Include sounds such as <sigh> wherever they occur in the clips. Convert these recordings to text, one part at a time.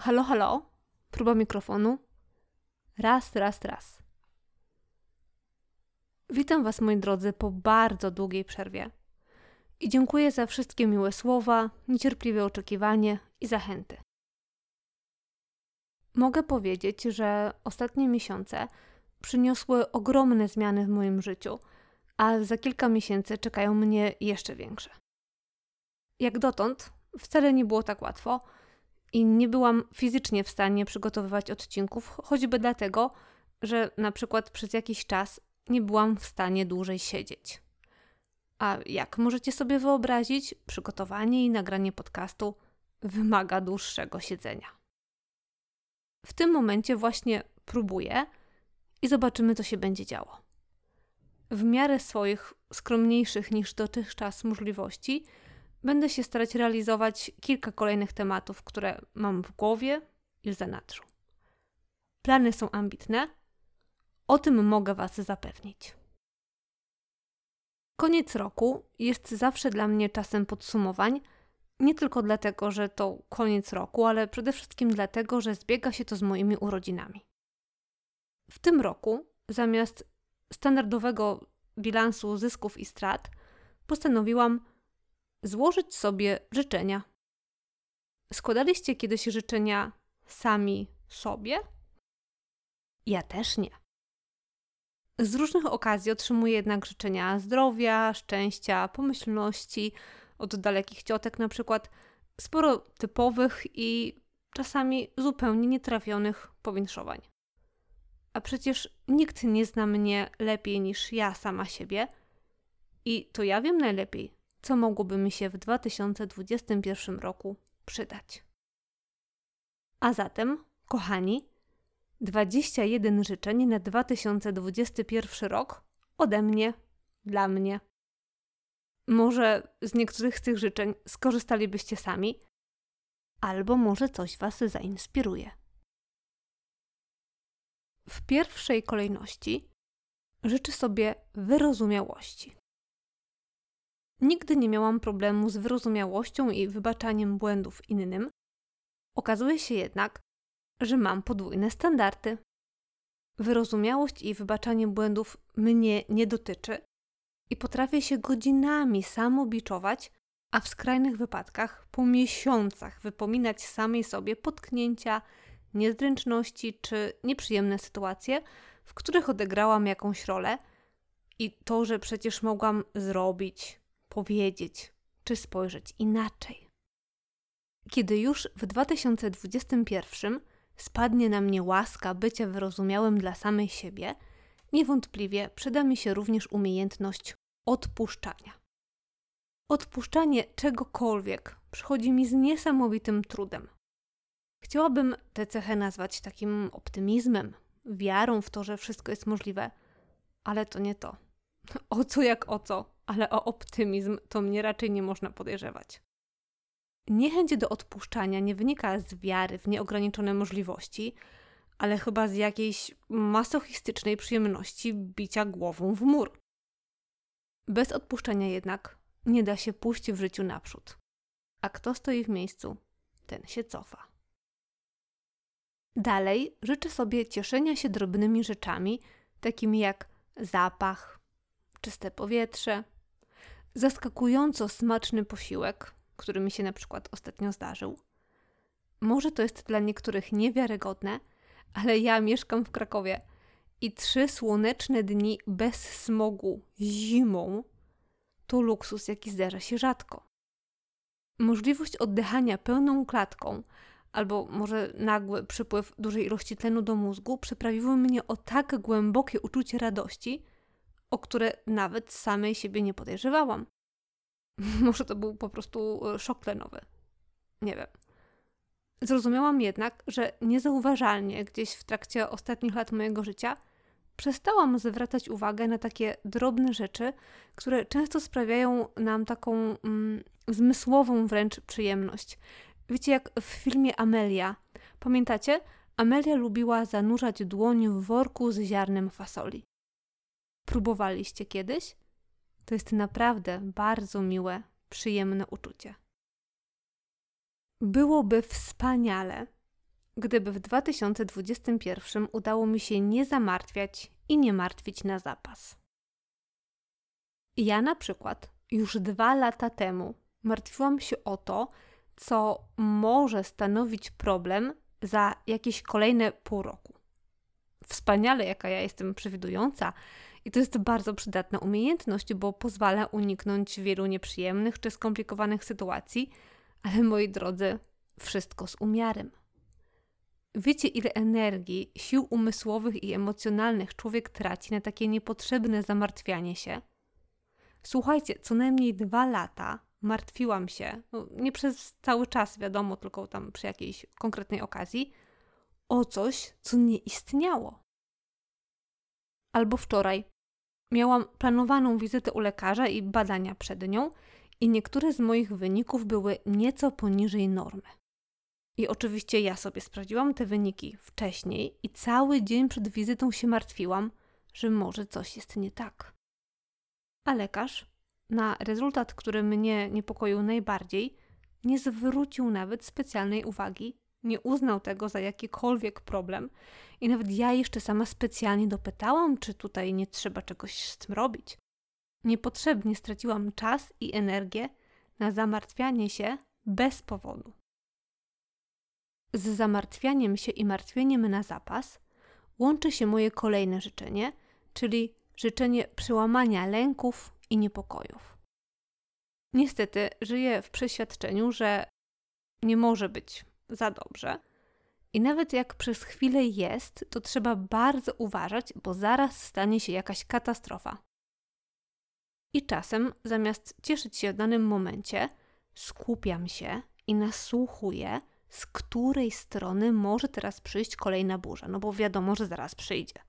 Halo, halo? Próba mikrofonu. Raz, raz, raz. Witam Was, moi drodzy, po bardzo długiej przerwie. I dziękuję za wszystkie miłe słowa, niecierpliwe oczekiwanie i zachęty. Mogę powiedzieć, że ostatnie miesiące przyniosły ogromne zmiany w moim życiu, a za kilka miesięcy czekają mnie jeszcze większe. Jak dotąd wcale nie było tak łatwo i nie byłam fizycznie w stanie przygotowywać odcinków, choćby dlatego, że na przykład przez jakiś czas nie byłam w stanie dłużej siedzieć. A jak możecie sobie wyobrazić, przygotowanie i nagranie podcastu wymaga dłuższego siedzenia. W tym momencie właśnie próbuję i zobaczymy, co się będzie działo. W miarę swoich skromniejszych niż dotychczas możliwości będę się starać realizować kilka kolejnych tematów, które mam w głowie i w zanadrzu. Plany są ambitne, o tym mogę Was zapewnić. Koniec roku jest zawsze dla mnie czasem podsumowań, nie tylko dlatego, że to koniec roku, ale przede wszystkim dlatego, że zbiega się to z moimi urodzinami. W tym roku, zamiast standardowego bilansu zysków i strat, postanowiłam złożyć sobie życzenia. Składaliście kiedyś życzenia sami sobie? Ja też nie. Z różnych okazji otrzymuję jednak życzenia zdrowia, szczęścia, pomyślności, od dalekich ciotek na przykład, sporo typowych i czasami zupełnie nietrafionych powinszowań. A przecież nikt nie zna mnie lepiej niż ja sama siebie i to ja wiem najlepiej, co mogłoby mi się w 2021 roku przydać. A zatem, kochani, 21 życzeń na 2021 rok ode mnie, dla mnie. Może z niektórych z tych życzeń skorzystalibyście sami, albo może coś Was zainspiruje. W pierwszej kolejności życzę sobie wyrozumiałości. Nigdy nie miałam problemu z wyrozumiałością i wybaczaniem błędów innym. Okazuje się jednak, że mam podwójne standardy. Wyrozumiałość i wybaczanie błędów mnie nie dotyczy i potrafię się godzinami samobiczować, a w skrajnych wypadkach po miesiącach wypominać samej sobie potknięcia, niezręczności czy nieprzyjemne sytuacje, w których odegrałam jakąś rolę i to, że przecież mogłam zrobić, powiedzieć czy spojrzeć inaczej. Kiedy już w 2021 spadnie na mnie łaska bycia wyrozumiałym dla samej siebie, niewątpliwie przyda mi się również umiejętność odpuszczania. Odpuszczanie czegokolwiek przychodzi mi z niesamowitym trudem. Chciałabym tę cechę nazwać takim optymizmem, wiarą w to, że wszystko jest możliwe, ale to nie to. O co jak o co, ale o optymizm to mnie raczej nie można podejrzewać. Niechęć do odpuszczania nie wynika z wiary w nieograniczone możliwości, ale chyba z jakiejś masochistycznej przyjemności bicia głową w mur. Bez odpuszczania jednak nie da się pójść w życiu naprzód. A kto stoi w miejscu, ten się cofa. Dalej życzę sobie cieszenia się drobnymi rzeczami, takimi jak zapach, czyste powietrze, zaskakująco smaczny posiłek, który mi się na przykład ostatnio zdarzył. Może to jest dla niektórych niewiarygodne, ale ja mieszkam w Krakowie i trzy słoneczne dni bez smogu zimą to luksus, jaki zdarza się rzadko. Możliwość oddychania pełną klatką albo może nagły przypływ dużej ilości tlenu do mózgu przyprawiły mnie o tak głębokie uczucie radości, o które nawet samej siebie nie podejrzewałam. <laughs> Może to był po prostu e, szok tlenowy. Nie wiem. Zrozumiałam jednak, że niezauważalnie gdzieś w trakcie ostatnich lat mojego życia przestałam zwracać uwagę na takie drobne rzeczy, które często sprawiają nam taką mm, zmysłową wręcz przyjemność. Wiecie, jak w filmie Amelia. Pamiętacie? Amelia lubiła zanurzać dłoń w worku z ziarnem fasoli. Próbowaliście kiedyś? To jest naprawdę bardzo miłe, przyjemne uczucie. Byłoby wspaniale, gdyby w 2021 udało mi się nie zamartwiać i nie martwić na zapas. Ja na przykład już dwa lata temu martwiłam się o to, co może stanowić problem za jakieś kolejne pół roku. Wspaniale, jaka ja jestem przewidująca, i to jest bardzo przydatna umiejętność, bo pozwala uniknąć wielu nieprzyjemnych czy skomplikowanych sytuacji, ale moi drodzy, wszystko z umiarem. Wiecie, ile energii, sił umysłowych i emocjonalnych człowiek traci na takie niepotrzebne zamartwianie się? Słuchajcie, co najmniej dwa lata martwiłam się, no nie przez cały czas, wiadomo, tylko tam przy jakiejś konkretnej okazji, o coś, co nie istniało. Albo wczoraj miałam planowaną wizytę u lekarza i badania przed nią, i niektóre z moich wyników były nieco poniżej normy. I oczywiście ja sobie sprawdziłam te wyniki wcześniej i cały dzień przed wizytą się martwiłam, że może coś jest nie tak. A lekarz na rezultat, który mnie niepokoił najbardziej, nie zwrócił nawet specjalnej uwagi, nie uznał tego za jakikolwiek problem i nawet ja jeszcze sama specjalnie dopytałam, czy tutaj nie trzeba czegoś z tym robić. Niepotrzebnie straciłam czas i energię na zamartwianie się bez powodu. Z zamartwianiem się i martwieniem na zapas łączy się moje kolejne życzenie, czyli życzenie przełamania lęków i niepokojów. Niestety żyję w przeświadczeniu, że nie może być za dobrze. I nawet jak przez chwilę jest, to trzeba bardzo uważać, bo zaraz stanie się jakaś katastrofa. I czasem, zamiast cieszyć się w danym momencie, skupiam się i nasłuchuję, z której strony może teraz przyjść kolejna burza, no bo wiadomo, że zaraz przyjdzie.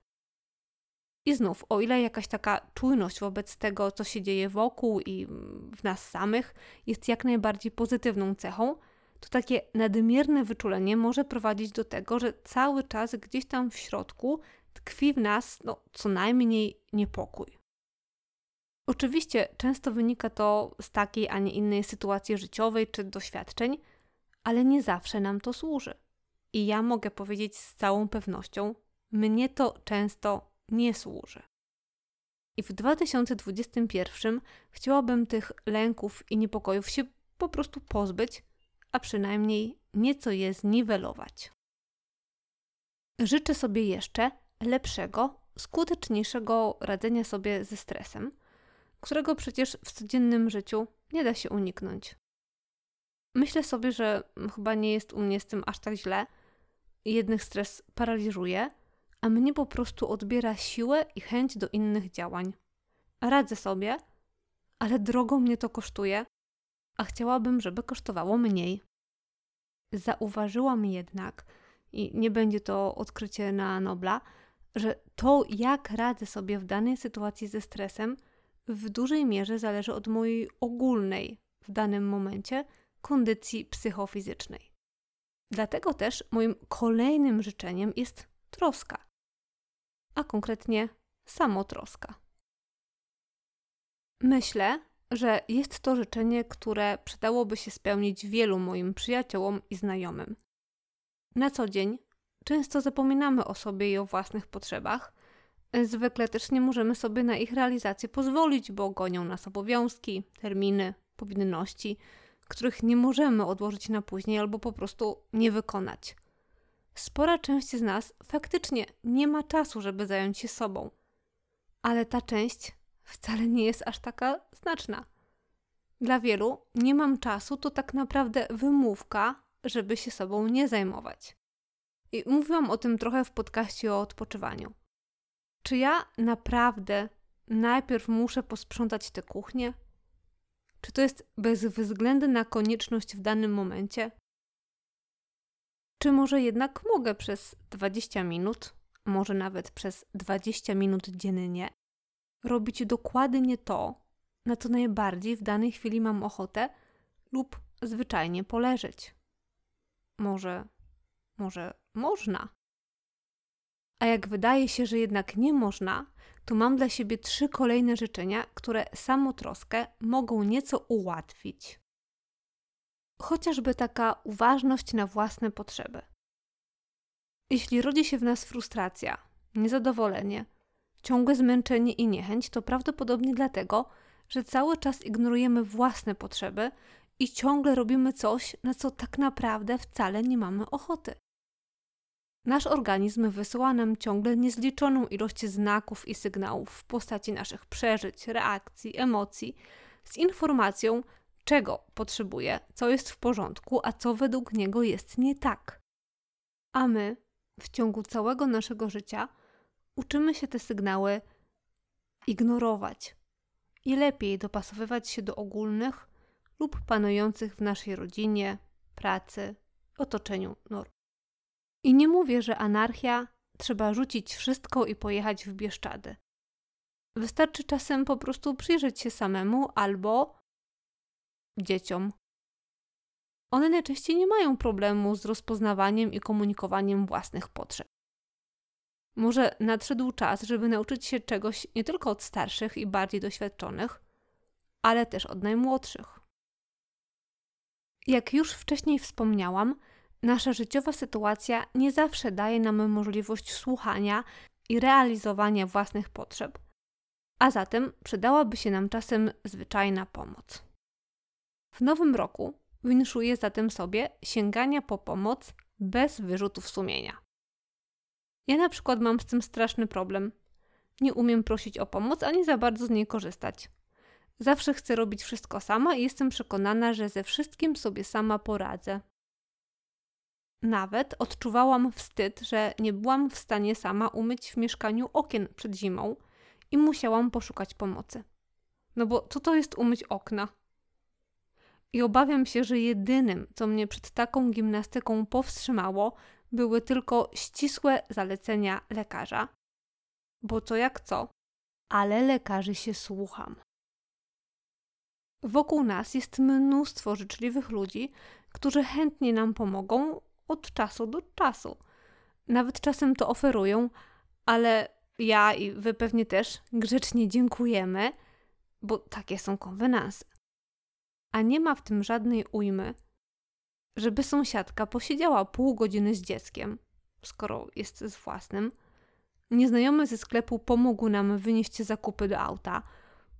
I znów, o ile jakaś taka czujność wobec tego, co się dzieje wokół i w nas samych, jest jak najbardziej pozytywną cechą, to takie nadmierne wyczulenie może prowadzić do tego, że cały czas gdzieś tam w środku tkwi w nas no, co najmniej niepokój. Oczywiście często wynika to z takiej, a nie innej sytuacji życiowej czy doświadczeń, ale nie zawsze nam to służy. I ja mogę powiedzieć z całą pewnością, mnie to często nie służy. I w 2021 chciałabym tych lęków i niepokojów się po prostu pozbyć, a przynajmniej nieco je zniwelować. Życzę sobie jeszcze lepszego, skuteczniejszego radzenia sobie ze stresem, którego przecież w codziennym życiu nie da się uniknąć. Myślę sobie, że chyba nie jest u mnie z tym aż tak źle. Jednych stres paraliżuje, a mnie po prostu odbiera siłę i chęć do innych działań. Radzę sobie, ale drogo mnie to kosztuje, a chciałabym, żeby kosztowało mniej. Zauważyłam jednak, i nie będzie to odkrycie na Nobla, że to, jak radzę sobie w danej sytuacji ze stresem, w dużej mierze zależy od mojej ogólnej w danym momencie kondycji psychofizycznej. Dlatego też moim kolejnym życzeniem jest troska, a konkretnie samotroska. Myślę, że jest to życzenie, które przydałoby się spełnić wielu moim przyjaciołom i znajomym. Na co dzień często zapominamy o sobie i o własnych potrzebach. Zwykle też nie możemy sobie na ich realizację pozwolić, bo gonią nas obowiązki, terminy, powinności, których nie możemy odłożyć na później albo po prostu nie wykonać. Spora część z nas faktycznie nie ma czasu, żeby zająć się sobą, ale ta część wcale nie jest aż taka znaczna. Dla wielu nie mam czasu to tak naprawdę wymówka, żeby się sobą nie zajmować. I mówiłam o tym trochę w podcaście o odpoczywaniu. Czy ja naprawdę najpierw muszę posprzątać tę kuchnię? Czy to jest bez względu na konieczność w danym momencie? Czy może jednak mogę przez 20 minut, może nawet przez 20 minut dziennie, robić dokładnie to, na co najbardziej w danej chwili mam ochotę, lub zwyczajnie poleżeć? Może, może można. A jak wydaje się, że jednak nie można, to mam dla siebie trzy kolejne życzenia, które samotroskę mogą nieco ułatwić. Chociażby taka uważność na własne potrzeby. Jeśli rodzi się w nas frustracja, niezadowolenie, ciągłe zmęczenie i niechęć, to prawdopodobnie dlatego, że cały czas ignorujemy własne potrzeby i ciągle robimy coś, na co tak naprawdę wcale nie mamy ochoty. Nasz organizm wysyła nam ciągle niezliczoną ilość znaków i sygnałów w postaci naszych przeżyć, reakcji, emocji, z informacją, czego potrzebuje, co jest w porządku, a co według niego jest nie tak. A my w ciągu całego naszego życia uczymy się te sygnały ignorować i lepiej dopasowywać się do ogólnych lub panujących w naszej rodzinie, pracy, otoczeniu norm. I nie mówię, że anarchia trzeba rzucić wszystko i pojechać w Bieszczady. Wystarczy czasem po prostu przyjrzeć się samemu albo dzieciom. One najczęściej nie mają problemu z rozpoznawaniem i komunikowaniem własnych potrzeb. Może nadszedł czas, żeby nauczyć się czegoś nie tylko od starszych i bardziej doświadczonych, ale też od najmłodszych. Jak już wcześniej wspomniałam, nasza życiowa sytuacja nie zawsze daje nam możliwość słuchania i realizowania własnych potrzeb, a zatem przydałaby się nam czasem zwyczajna pomoc. W nowym roku winszuję zatem sobie sięgania po pomoc bez wyrzutów sumienia. Ja na przykład mam z tym straszny problem. Nie umiem prosić o pomoc ani za bardzo z niej korzystać. Zawsze chcę robić wszystko sama i jestem przekonana, że ze wszystkim sobie sama poradzę. Nawet odczuwałam wstyd, że nie byłam w stanie sama umyć w mieszkaniu okien przed zimą i musiałam poszukać pomocy. No bo co to jest umyć okna? I obawiam się, że jedynym, co mnie przed taką gimnastyką powstrzymało, były tylko ścisłe zalecenia lekarza. Bo co jak co, ale lekarzy się słucham. Wokół nas jest mnóstwo życzliwych ludzi, którzy chętnie nam pomogą od czasu do czasu. Nawet czasem to oferują, ale ja i wy pewnie też grzecznie dziękujemy, bo takie są konwenanse. A nie ma w tym żadnej ujmy, żeby sąsiadka posiedziała pół godziny z dzieckiem, skoro jest z własnym. Nieznajomy ze sklepu pomógł nam wynieść zakupy do auta.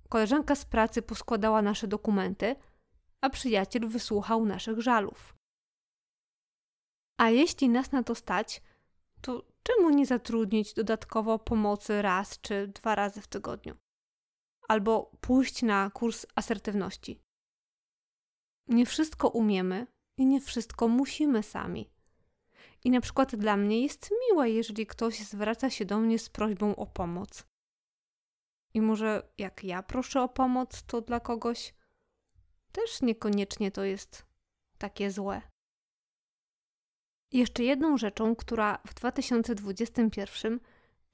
Koleżanka z pracy poskładała nasze dokumenty, a przyjaciel wysłuchał naszych żalów. A jeśli nas na to stać, to czemu nie zatrudnić dodatkowo pomocy raz czy dwa razy w tygodniu? Albo pójść na kurs asertywności. Nie wszystko umiemy i nie wszystko musimy sami. I na przykład dla mnie jest miłe, jeżeli ktoś zwraca się do mnie z prośbą o pomoc. I może jak ja proszę o pomoc, to dla kogoś też niekoniecznie to jest takie złe. Jeszcze jedną rzeczą, która w 2021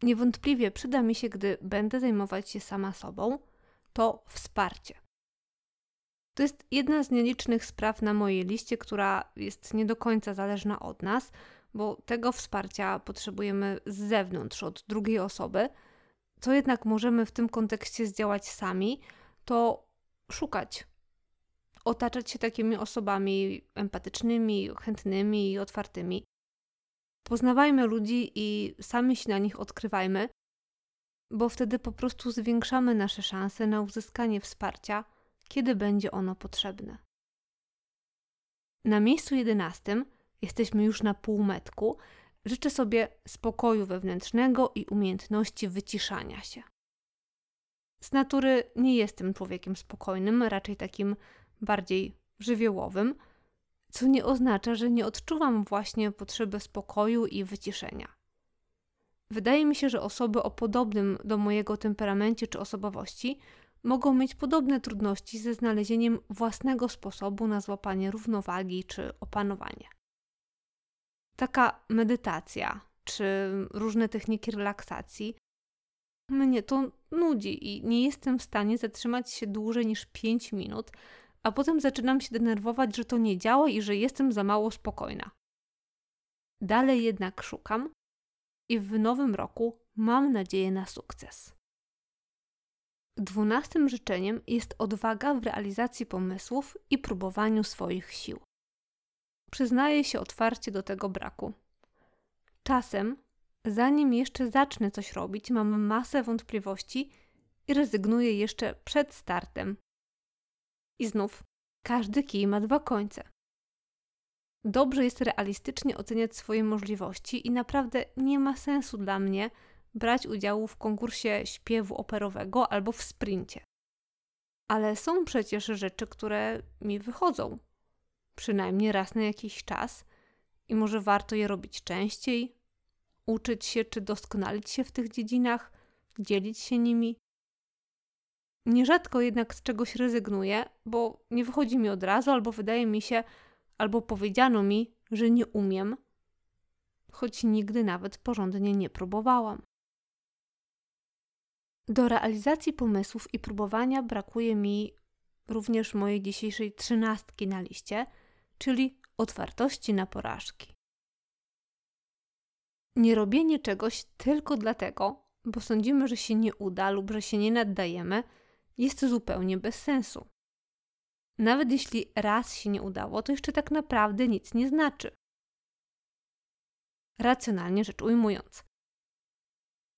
niewątpliwie przyda mi się, gdy będę zajmować się sama sobą, to wsparcie. To jest jedna z nielicznych spraw na mojej liście, która jest nie do końca zależna od nas, bo tego wsparcia potrzebujemy z zewnątrz, od drugiej osoby. Co jednak możemy w tym kontekście zdziałać sami, to szukać otaczać się takimi osobami empatycznymi, chętnymi i otwartymi. Poznawajmy ludzi i sami się na nich odkrywajmy, bo wtedy po prostu zwiększamy nasze szanse na uzyskanie wsparcia, kiedy będzie ono potrzebne. Na miejscu jedenastym jesteśmy już na półmetku. Życzę sobie spokoju wewnętrznego i umiejętności wyciszania się. Z natury nie jestem człowiekiem spokojnym, raczej takim bardziej żywiołowym, co nie oznacza, że nie odczuwam właśnie potrzeby spokoju i wyciszenia. Wydaje mi się, że osoby o podobnym do mojego temperamencie czy osobowości mogą mieć podobne trudności ze znalezieniem własnego sposobu na złapanie równowagi czy opanowanie. Taka medytacja czy różne techniki relaksacji mnie to nudzi i nie jestem w stanie zatrzymać się dłużej niż 5 minut, a potem zaczynam się denerwować, że to nie działa i że jestem za mało spokojna. Dalej jednak szukam i w nowym roku mam nadzieję na sukces. Dwunastym życzeniem jest odwaga w realizacji pomysłów i próbowaniu swoich sił. Przyznaję się otwarcie do tego braku. Czasem, zanim jeszcze zacznę coś robić, mam masę wątpliwości i rezygnuję jeszcze przed startem. I znów, każdy kij ma dwa końce. Dobrze jest realistycznie oceniać swoje możliwości i naprawdę nie ma sensu dla mnie brać udziału w konkursie śpiewu operowego albo w sprincie. Ale są przecież rzeczy, które mi wychodzą. Przynajmniej raz na jakiś czas i może warto je robić częściej, uczyć się czy doskonalić się w tych dziedzinach, dzielić się nimi. Nierzadko jednak z czegoś rezygnuję, bo nie wychodzi mi od razu, albo wydaje mi się, albo powiedziano mi, że nie umiem, choć nigdy nawet porządnie nie próbowałam. Do realizacji pomysłów i próbowania brakuje mi również mojej dzisiejszej trzynastki na liście, czyli otwartości na porażki. Nie robienie czegoś tylko dlatego, bo sądzimy, że się nie uda lub że się nie naddajemy, jest zupełnie bez sensu. Nawet jeśli raz się nie udało, to jeszcze tak naprawdę nic nie znaczy. Racjonalnie rzecz ujmując.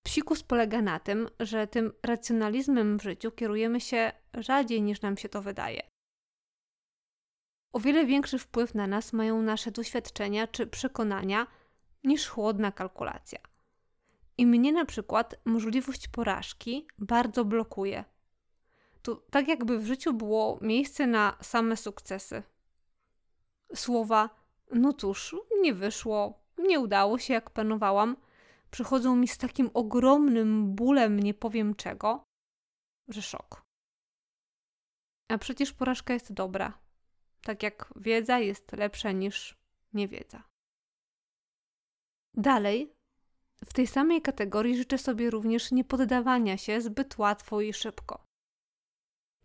Psikus polega na tym, że tym racjonalizmem w życiu kierujemy się rzadziej niż nam się to wydaje. O wiele większy wpływ na nas mają nasze doświadczenia czy przekonania niż chłodna kalkulacja. I mnie na przykład możliwość porażki bardzo blokuje to tak jakby w życiu było miejsce na same sukcesy. Słowa, no cóż, nie wyszło, nie udało się jak planowałam, przychodzą mi z takim ogromnym bólem, nie powiem czego, że szok. A przecież porażka jest dobra, tak jak wiedza jest lepsza niż niewiedza. Dalej, w tej samej kategorii życzę sobie również niepoddawania się zbyt łatwo i szybko.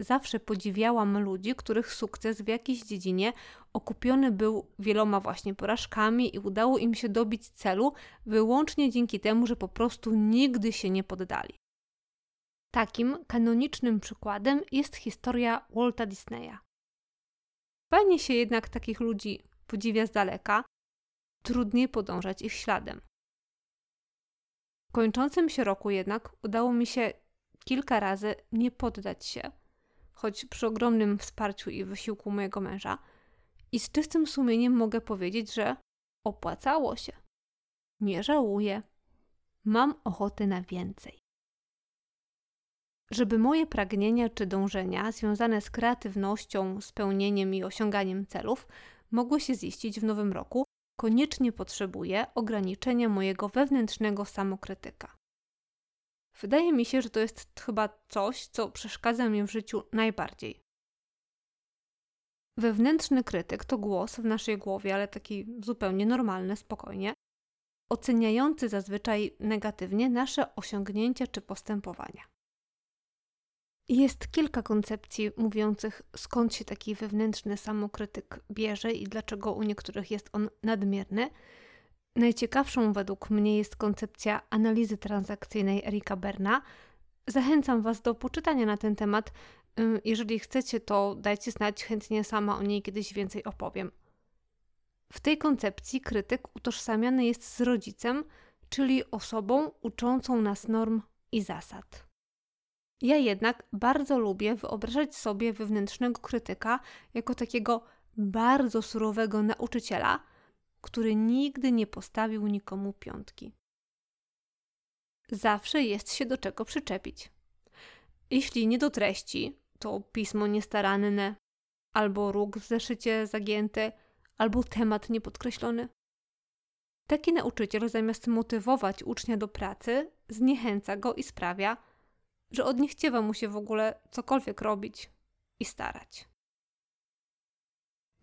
Zawsze podziwiałam ludzi, których sukces w jakiejś dziedzinie okupiony był wieloma właśnie porażkami i udało im się dobić celu wyłącznie dzięki temu, że po prostu nigdy się nie poddali. Takim kanonicznym przykładem jest historia Walta Disneya. Fajnie się jednak takich ludzi podziwia z daleka, trudniej podążać ich śladem. W kończącym się roku jednak udało mi się kilka razy nie poddać się – choć przy ogromnym wsparciu i wysiłku mojego męża. I z czystym sumieniem mogę powiedzieć, że opłacało się. Nie żałuję. Mam ochotę na więcej. Żeby moje pragnienia czy dążenia związane z kreatywnością, spełnieniem i osiąganiem celów mogły się ziścić w nowym roku, koniecznie potrzebuję ograniczenia mojego wewnętrznego samokrytyka. Wydaje mi się, że to jest chyba coś, co przeszkadza mi w życiu najbardziej. Wewnętrzny krytyk to głos w naszej głowie, ale taki zupełnie normalny, spokojnie, oceniający zazwyczaj negatywnie nasze osiągnięcia czy postępowania. Jest kilka koncepcji mówiących, skąd się taki wewnętrzny samokrytyk bierze i dlaczego u niektórych jest on nadmierny. Najciekawszą według mnie jest koncepcja analizy transakcyjnej Erika Berna. Zachęcam Was do poczytania na ten temat. Jeżeli chcecie, to dajcie znać, chętnie sama o niej kiedyś więcej opowiem. W tej koncepcji krytyk utożsamiany jest z rodzicem, czyli osobą uczącą nas norm i zasad. Ja jednak bardzo lubię wyobrażać sobie wewnętrznego krytyka jako takiego bardzo surowego nauczyciela, który nigdy nie postawił nikomu piątki. Zawsze jest się do czego przyczepić. Jeśli nie do treści, to pismo niestaranne, albo róg w zeszycie zagięty, albo temat niepodkreślony. Taki nauczyciel zamiast motywować ucznia do pracy, zniechęca go i sprawia, że od niechciewa mu się w ogóle cokolwiek robić i starać.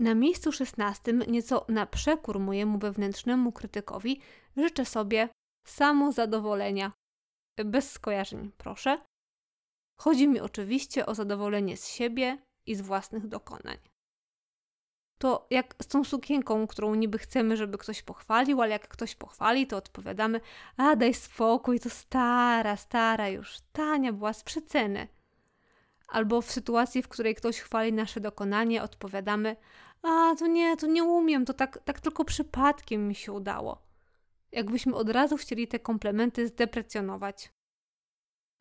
Na miejscu szesnastym, nieco na przekór mojemu wewnętrznemu krytykowi, życzę sobie samozadowolenia. Bez skojarzeń, proszę. Chodzi mi oczywiście o zadowolenie z siebie i z własnych dokonań. To jak z tą sukienką, którą niby chcemy, żeby ktoś pochwalił, ale jak ktoś pochwali, to odpowiadamy: A daj spokój, to stara, stara już, tania była z przeceny. Albo w sytuacji, w której ktoś chwali nasze dokonanie, odpowiadamy: a to nie, to nie umiem, to tak, tak tylko przypadkiem mi się udało. Jakbyśmy od razu chcieli te komplementy zdeprecjonować.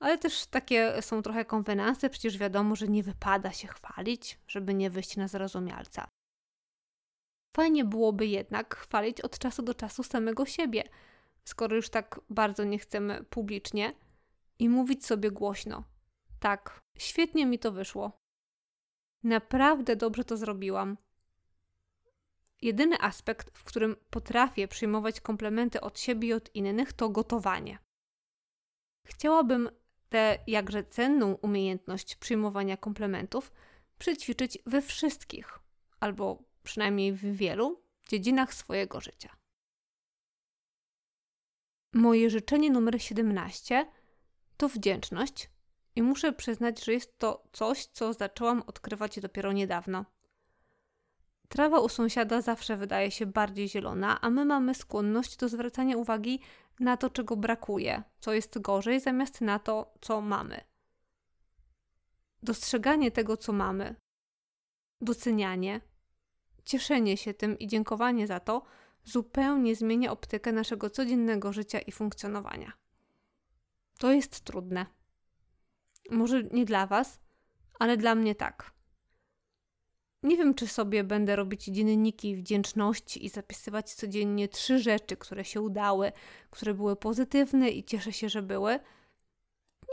Ale też takie są trochę konwenanse, przecież wiadomo, że nie wypada się chwalić, żeby nie wyjść na zrozumialca. Fajnie byłoby jednak chwalić od czasu do czasu samego siebie, skoro już tak bardzo nie chcemy publicznie, i mówić sobie głośno: Tak, świetnie mi to wyszło. Naprawdę dobrze to zrobiłam. Jedyny aspekt, w którym potrafię przyjmować komplementy od siebie i od innych, to gotowanie. Chciałabym tę jakże cenną umiejętność przyjmowania komplementów przećwiczyć we wszystkich, albo przynajmniej w wielu dziedzinach swojego życia. Moje życzenie numer 17 to wdzięczność i muszę przyznać, że jest to coś, co zaczęłam odkrywać dopiero niedawno. Trawa u sąsiada zawsze wydaje się bardziej zielona, a my mamy skłonność do zwracania uwagi na to, czego brakuje, co jest gorzej, zamiast na to, co mamy. Dostrzeganie tego, co mamy, docenianie, cieszenie się tym i dziękowanie za to zupełnie zmienia optykę naszego codziennego życia i funkcjonowania. To jest trudne. Może nie dla Was, ale dla mnie tak. Nie wiem, czy sobie będę robić dzienniki wdzięczności i zapisywać codziennie trzy rzeczy, które się udały, które były pozytywne i cieszę się, że były.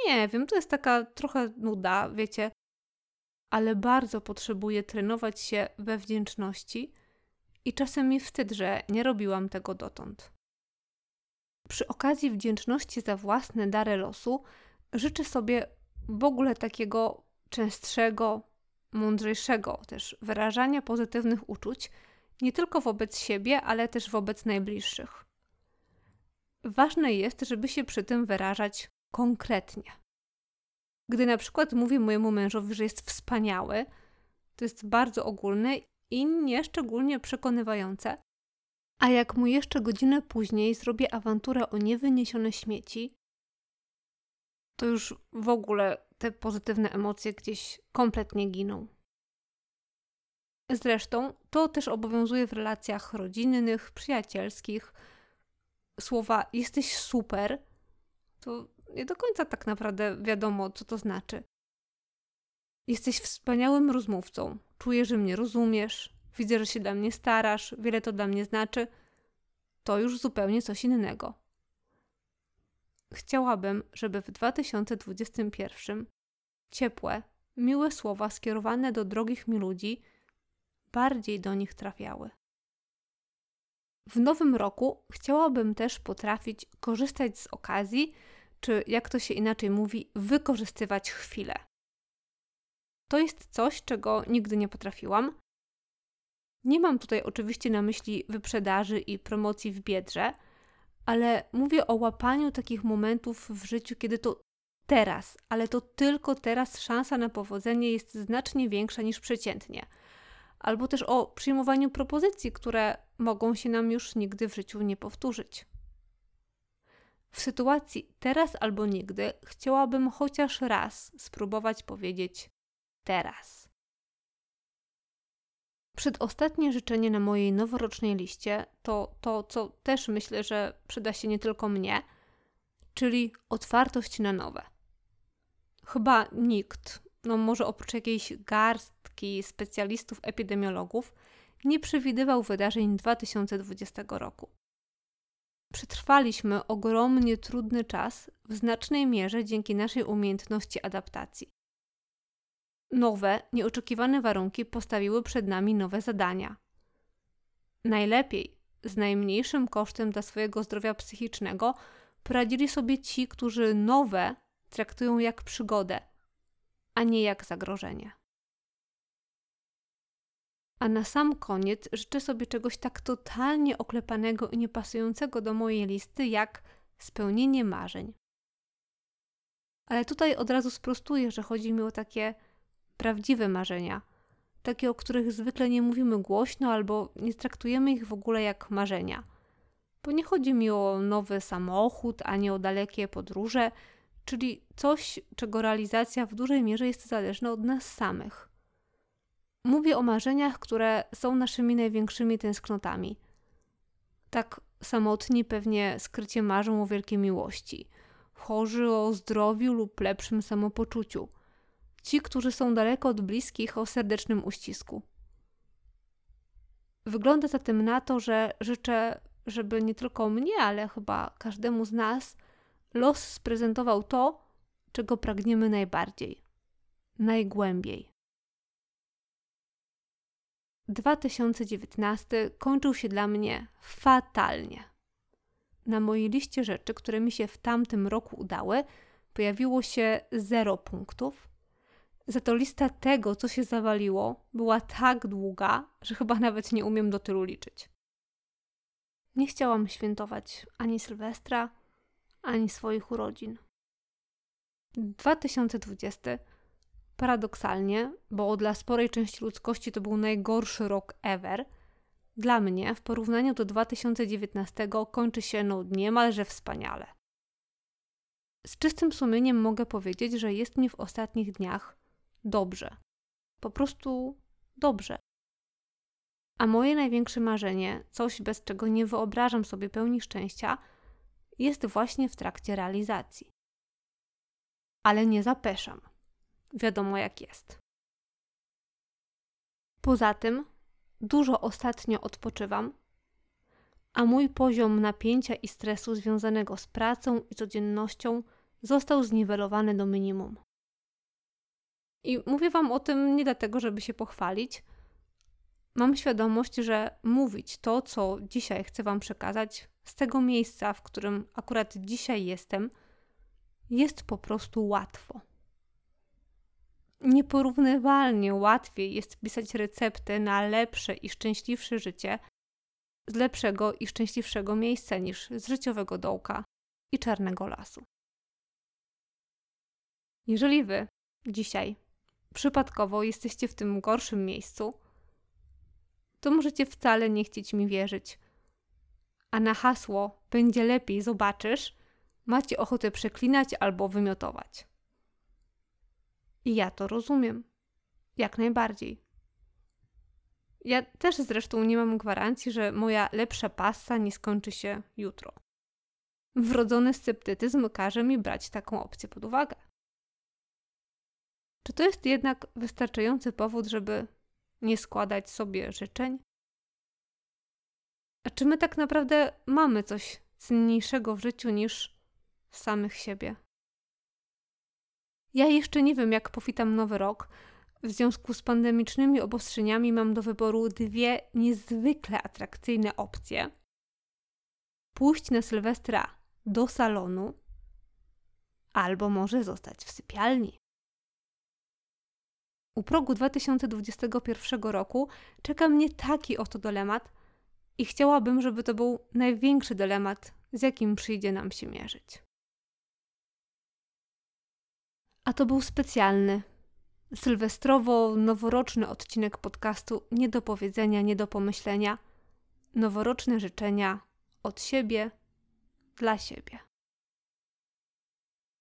Nie wiem, to jest taka trochę nuda, wiecie, ale bardzo potrzebuję trenować się we wdzięczności i czasem mi wstyd, że nie robiłam tego dotąd. Przy okazji wdzięczności za własne dary losu życzę sobie w ogóle takiego częstszego, mądrzejszego też wyrażania pozytywnych uczuć, nie tylko wobec siebie, ale też wobec najbliższych. Ważne jest, żeby się przy tym wyrażać konkretnie. Gdy na przykład mówię mojemu mężowi, że jest wspaniały, to jest bardzo ogólne i nieszczególnie przekonywające. A jak mu jeszcze godzinę później zrobię awanturę o niewyniesione śmieci, to już w ogóle te pozytywne emocje gdzieś kompletnie giną. Zresztą to też obowiązuje w relacjach rodzinnych, przyjacielskich. Słowa jesteś super to nie do końca tak naprawdę wiadomo, co to znaczy. Jesteś wspaniałym rozmówcą. Czuję, że mnie rozumiesz. Widzę, że się dla mnie starasz. Wiele to dla mnie znaczy. To już zupełnie coś innego. Chciałabym, żeby w 2021 ciepłe, miłe słowa skierowane do drogich mi ludzi bardziej do nich trafiały. W nowym roku chciałabym też potrafić korzystać z okazji, czy jak to się inaczej mówi, wykorzystywać chwilę. To jest coś, czego nigdy nie potrafiłam. Nie mam tutaj oczywiście na myśli wyprzedaży i promocji w biedrze, ale mówię o łapaniu takich momentów w życiu, kiedy to teraz, ale to tylko teraz szansa na powodzenie jest znacznie większa niż przeciętnie. Albo też o przyjmowaniu propozycji, które mogą się nam już nigdy w życiu nie powtórzyć. W sytuacji teraz albo nigdy chciałabym chociaż raz spróbować powiedzieć teraz. Przedostatnie życzenie na mojej noworocznej liście to to, co też myślę, że przyda się nie tylko mnie, czyli otwartość na nowe. Chyba nikt, no może oprócz jakiejś garstki specjalistów epidemiologów, nie przewidywał wydarzeń 2020 roku. Przetrwaliśmy ogromnie trudny czas w znacznej mierze dzięki naszej umiejętności adaptacji. Nowe, nieoczekiwane warunki postawiły przed nami nowe zadania. Najlepiej, z najmniejszym kosztem dla swojego zdrowia psychicznego, poradzili sobie ci, którzy nowe traktują jak przygodę, a nie jak zagrożenie. A na sam koniec życzę sobie czegoś tak totalnie oklepanego i niepasującego do mojej listy, jak spełnienie marzeń. Ale tutaj od razu sprostuję, że chodzi mi o takie prawdziwe marzenia, takie, o których zwykle nie mówimy głośno albo nie traktujemy ich w ogóle jak marzenia. Bo nie chodzi mi o nowy samochód, ani o dalekie podróże, czyli coś, czego realizacja w dużej mierze jest zależna od nas samych. Mówię o marzeniach, które są naszymi największymi tęsknotami. Tak Samotni pewnie skrycie marzą o wielkiej miłości. Chorzy o zdrowiu lub lepszym samopoczuciu. Ci, którzy są daleko od bliskich, o serdecznym uścisku. Wygląda zatem na to, że życzę, żeby nie tylko mnie, ale chyba każdemu z nas los sprezentował to, czego pragniemy najbardziej, najgłębiej. 2019 kończył się dla mnie fatalnie. Na mojej liście rzeczy, które mi się w tamtym roku udały, pojawiło się zero punktów. Za to lista tego, co się zawaliło, była tak długa, że chyba nawet nie umiem do tylu liczyć. Nie chciałam świętować ani Sylwestra, ani swoich urodzin. 2020 paradoksalnie, bo dla sporej części ludzkości to był najgorszy rok ever, dla mnie w porównaniu do 2019 kończy się no niemalże wspaniale. Z czystym sumieniem mogę powiedzieć, że jest mi w ostatnich dniach dobrze. Po prostu dobrze. A moje największe marzenie, coś bez czego nie wyobrażam sobie pełni szczęścia, jest właśnie w trakcie realizacji. Ale nie zapeszam. Wiadomo jak jest. Poza tym, dużo ostatnio odpoczywam, a mój poziom napięcia i stresu związanego z pracą i codziennością został zniwelowany do minimum. I mówię Wam o tym nie dlatego, żeby się pochwalić. Mam świadomość, że mówić to, co dzisiaj chcę Wam przekazać, z tego miejsca, w którym akurat dzisiaj jestem, jest po prostu łatwo. Nieporównywalnie łatwiej jest pisać receptę na lepsze i szczęśliwsze życie z lepszego i szczęśliwszego miejsca niż z życiowego dołka i czarnego lasu. Jeżeli wy dzisiaj przypadkowo jesteście w tym gorszym miejscu, to możecie wcale nie chcieć mi wierzyć. A na hasło będzie lepiej, zobaczysz, macie ochotę przeklinać albo wymiotować. I ja to rozumiem. Jak najbardziej. Ja też zresztą nie mam gwarancji, że moja lepsza passa nie skończy się jutro. Wrodzony sceptycyzm każe mi brać taką opcję pod uwagę. Czy to jest jednak wystarczający powód, żeby nie składać sobie życzeń? A czy my tak naprawdę mamy coś cenniejszego w życiu niż samych siebie? Ja jeszcze nie wiem, jak powitam nowy rok. W związku z pandemicznymi obostrzeniami mam do wyboru dwie niezwykle atrakcyjne opcje. Pójść na Sylwestra do salonu, albo może zostać w sypialni. U progu 2021 roku czeka mnie taki oto dylemat i chciałabym, żeby to był największy dylemat, z jakim przyjdzie nam się mierzyć. A to był specjalny, sylwestrowo-noworoczny odcinek podcastu Nie do powiedzenia, nie do pomyślenia. Noworoczne życzenia od siebie dla siebie.